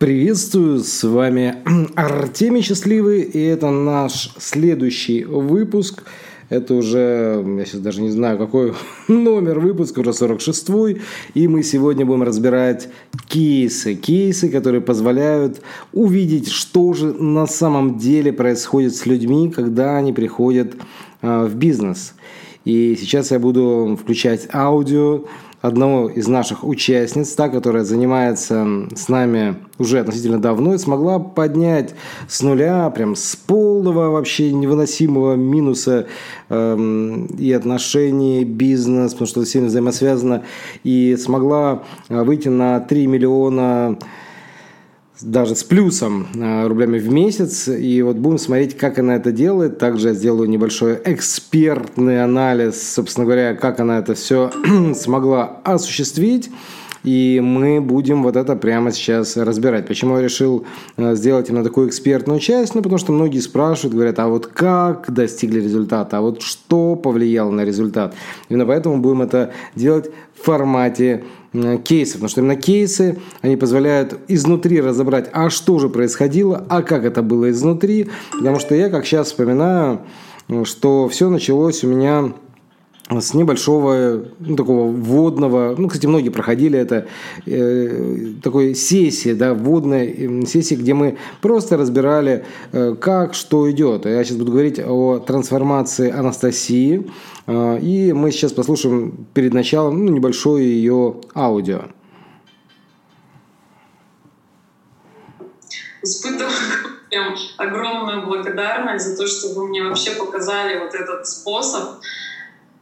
Приветствую, с вами Артемий Счастливый, и это наш следующий выпуск. Это уже, я сейчас даже не знаю, какой номер выпуска, уже 46-й. И мы сегодня будем разбирать кейсы. Кейсы, которые позволяют увидеть, что же на самом деле происходит с людьми, когда они приходят а, в бизнес. И сейчас я буду включать аудио, одного из наших участниц, та, которая занимается с нами уже относительно давно, и смогла поднять с нуля, прям с полного вообще невыносимого минуса эм, и отношений, бизнес, потому что это сильно взаимосвязано, и смогла э, выйти на 3 миллиона даже с плюсом э, рублями в месяц. И вот будем смотреть, как она это делает. Также я сделаю небольшой экспертный анализ, собственно говоря, как она это все смогла осуществить. И мы будем вот это прямо сейчас разбирать. Почему я решил э, сделать именно такую экспертную часть? Ну, потому что многие спрашивают, говорят, а вот как достигли результата, а вот что повлияло на результат. Именно поэтому будем это делать в формате э, кейсов, потому что именно кейсы, они позволяют изнутри разобрать, а что же происходило, а как это было изнутри, потому что я, как сейчас вспоминаю, э, что все началось у меня с небольшого, ну, такого вводного, ну, кстати, многие проходили это, э, такой сессии, да, вводной э, сессии, где мы просто разбирали, э, как, что идет. Я сейчас буду говорить о трансформации Анастасии, э, и мы сейчас послушаем перед началом ну, небольшое ее аудио. Испытываю огромную благодарность за то, что вы мне вообще показали вот этот способ,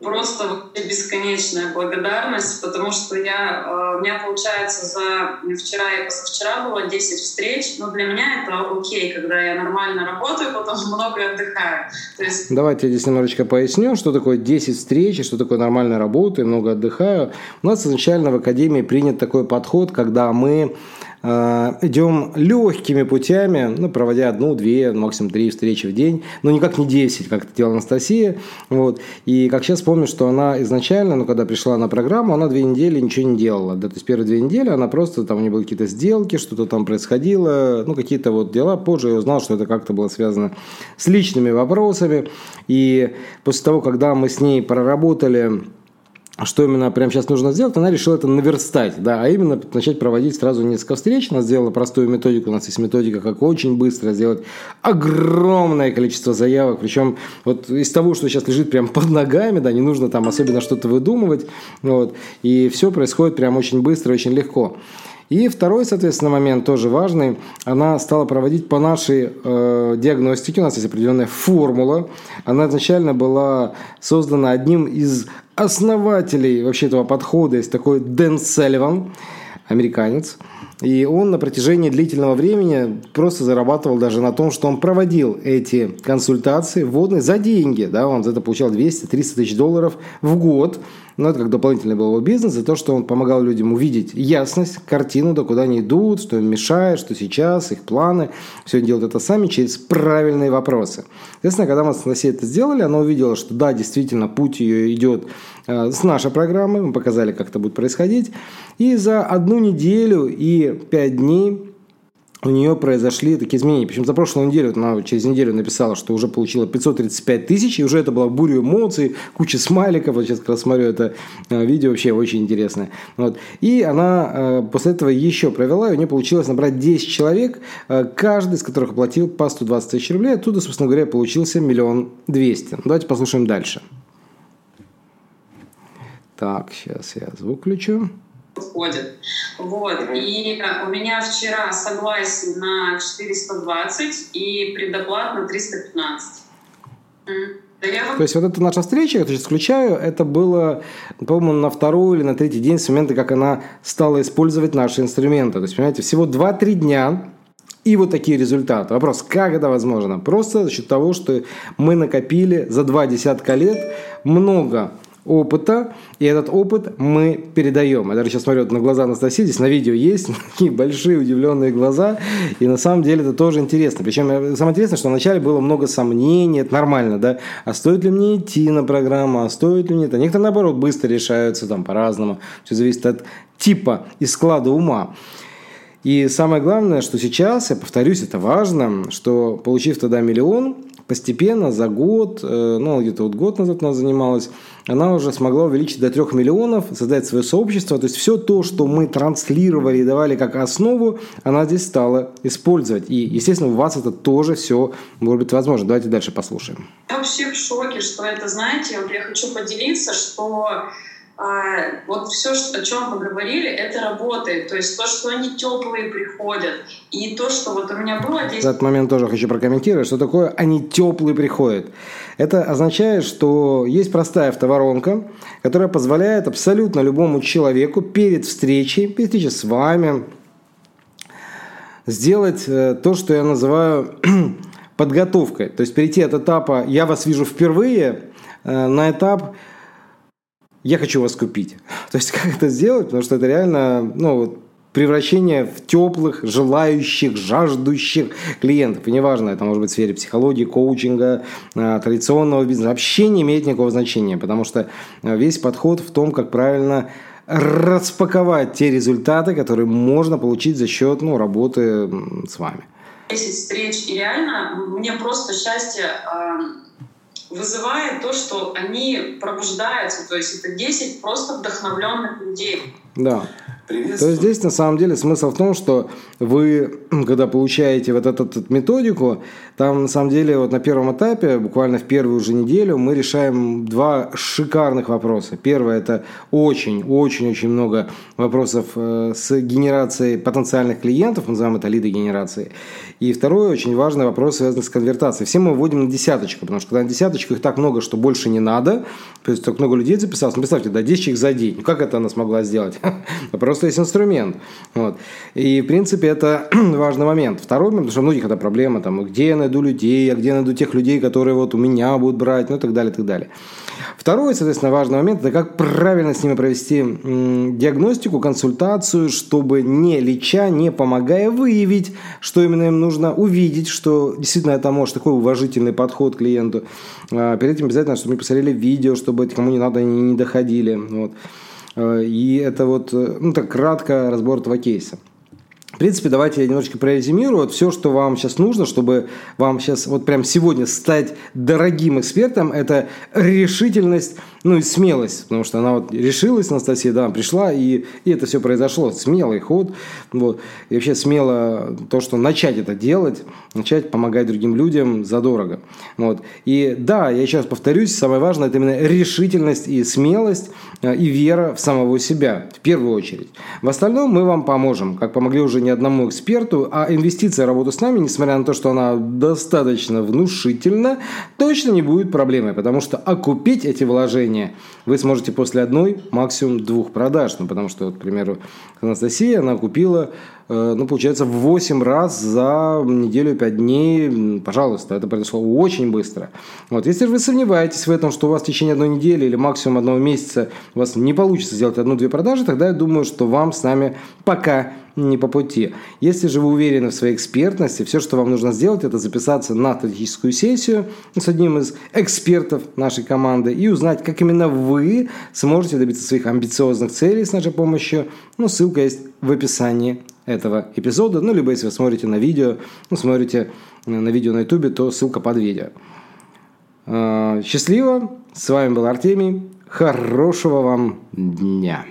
просто бесконечная благодарность, потому что я, э, у меня получается за вчера и позавчера было 10 встреч, но для меня это окей, когда я нормально работаю, потом много отдыхаю. То есть... Давайте я здесь немножечко поясню, что такое 10 встреч, что такое нормальная работа и много отдыхаю. У нас изначально в Академии принят такой подход, когда мы идем легкими путями, ну, проводя одну, две, максимум три встречи в день, но никак не 10, как это делала Анастасия. Вот. И как сейчас помню, что она изначально, ну, когда пришла на программу, она две недели ничего не делала. Да, то есть первые две недели она просто, там у нее были какие-то сделки, что-то там происходило, ну, какие-то вот дела. Позже я узнал, что это как-то было связано с личными вопросами. И после того, когда мы с ней проработали а что именно прямо сейчас нужно сделать, она решила это наверстать, да, а именно начать проводить сразу несколько встреч. Она сделала простую методику, у нас есть методика, как очень быстро сделать огромное количество заявок, причем вот из того, что сейчас лежит прямо под ногами, да, не нужно там особенно что-то выдумывать, вот, и все происходит прям очень быстро, очень легко. И второй, соответственно, момент тоже важный. Она стала проводить по нашей э, диагностике. У нас есть определенная формула. Она изначально была создана одним из основателей вообще этого подхода. Есть такой Дэн Селливан, американец. И он на протяжении длительного времени просто зарабатывал даже на том, что он проводил эти консультации вводные за деньги. Да, он за это получал 200-300 тысяч долларов в год. Но это как дополнительный был его бизнес, за то, что он помогал людям увидеть ясность, картину, да куда они идут, что им мешает, что сейчас, их планы. Все делают это сами через правильные вопросы. Соответственно, когда мы с Анастасией это сделали, она увидела, что да, действительно, путь ее идет э, с нашей программы, мы показали, как это будет происходить. И за одну неделю и пять дней у нее произошли такие изменения. Причем за прошлую неделю, она через неделю написала, что уже получила 535 тысяч, и уже это была буря эмоций, куча смайликов. Вот сейчас как раз смотрю это э, видео, вообще очень интересное. Вот. И она э, после этого еще провела, и у нее получилось набрать 10 человек, э, каждый из которых оплатил по 120 тысяч рублей. Оттуда, собственно говоря, получился миллион двести. Давайте послушаем дальше. Так, сейчас я звук включу подходит. Вот. И у меня вчера согласие на 420 и предоплат на 315. То есть вот эта наша встреча, я сейчас включаю, это было, по-моему, на второй или на третий день с момента, как она стала использовать наши инструменты. То есть, понимаете, всего 2-3 дня, и вот такие результаты. Вопрос, как это возможно? Просто за счет того, что мы накопили за два десятка лет много опыта, и этот опыт мы передаем. Я даже сейчас смотрю на глаза Анастасии, здесь на видео есть такие большие удивленные глаза, и на самом деле это тоже интересно. Причем э, самое интересное, что вначале было много сомнений, это нормально, да, а стоит ли мне идти на программу, а стоит ли мне это. Некоторые, наоборот, быстро решаются там по-разному, все зависит от типа и склада ума. И самое главное, что сейчас, я повторюсь, это важно, что получив тогда миллион, постепенно за год, э, ну где-то вот год назад она занималась, она уже смогла увеличить до 3 миллионов, создать свое сообщество. То есть все то, что мы транслировали и давали как основу, она здесь стала использовать. И, естественно, у вас это тоже все может быть возможно. Давайте дальше послушаем. Я вообще в шоке, что это, знаете, вот я хочу поделиться, что вот все, о чем вы говорили, это работает. То есть то, что они теплые приходят, и то, что вот у меня было 10... Этот момент тоже хочу прокомментировать, что такое они теплые приходят. Это означает, что есть простая автоворонка, которая позволяет абсолютно любому человеку перед встречей, перед встречей с вами, сделать э, то, что я называю подготовкой. То есть перейти от этапа «я вас вижу впервые» э, на этап я хочу вас купить. То есть, как это сделать? Потому что это реально, ну, вот, превращение в теплых, желающих, жаждущих клиентов. И неважно, это может быть в сфере психологии, коучинга, а, традиционного бизнеса. Вообще не имеет никакого значения, потому что а, весь подход в том, как правильно распаковать те результаты, которые можно получить за счет ну, работы с вами. 10 встреч, и реально мне просто счастье вызывает то, что они пробуждаются. То есть это 10 просто вдохновленных людей. Да. То есть здесь на самом деле смысл в том, что вы, когда получаете вот эту, эту методику, там на самом деле вот на первом этапе, буквально в первую уже неделю, мы решаем два шикарных вопроса. Первое – это очень-очень-очень много вопросов э, с генерацией потенциальных клиентов, мы называем это лиды генерации. И второй очень важный вопрос связан с конвертацией. Все мы вводим на десяточку, потому что когда на десяточку их так много, что больше не надо, то есть так много людей записалось. Ну, представьте, да, 10 человек за день. Ну, как это она смогла сделать? Просто есть инструмент. Вот. И, в принципе, это важный момент. Второй момент, потому что у многих это проблема, там, где я найду людей, а где я найду тех людей, которые вот у меня будут брать, ну и так далее, и так далее. Второй, соответственно, важный момент – это как правильно с ними провести диагностику, консультацию, чтобы не леча, не помогая выявить, что именно им нужно, увидеть, что действительно это может такой уважительный подход к клиенту. А, перед этим обязательно, чтобы мы посмотрели видео, чтобы кому не надо, они не доходили. Вот. А, и это вот, э, ну так кратко разбор этого кейса. В принципе, давайте я немножечко прорезюмирую. Вот все, что вам сейчас нужно, чтобы вам сейчас вот прям сегодня стать дорогим экспертом, это решительность, ну и смелость. Потому что она вот решилась, Анастасия, да, пришла, и, и это все произошло. Смелый ход. Вот. И вообще смело то, что начать это делать, начать помогать другим людям задорого. Вот. И да, я сейчас повторюсь, самое важное, это именно решительность и смелость, э, и вера в самого себя, в первую очередь. В остальном мы вам поможем, как помогли уже не одному эксперту, а инвестиция работы с нами, несмотря на то, что она достаточно внушительна, точно не будет проблемой, потому что окупить эти вложения вы сможете после одной, максимум двух продаж. Ну, потому что, вот, к примеру, Анастасия, она купила Э, ну, получается, в 8 раз за неделю 5 дней. Пожалуйста, это произошло очень быстро. Вот. Если вы сомневаетесь в этом, что у вас в течение одной недели или максимум одного месяца у вас не получится сделать одну-две продажи, тогда я думаю, что вам с нами пока не по пути. Если же вы уверены в своей экспертности, все, что вам нужно сделать, это записаться на стратегическую сессию с одним из экспертов нашей команды и узнать, как именно вы сможете добиться своих амбициозных целей с нашей помощью. Ну, ссылка есть в описании этого эпизода. Ну, либо если вы смотрите на видео, ну, смотрите на видео на ютубе, то ссылка под видео. А, счастливо! С вами был Артемий. Хорошего вам дня!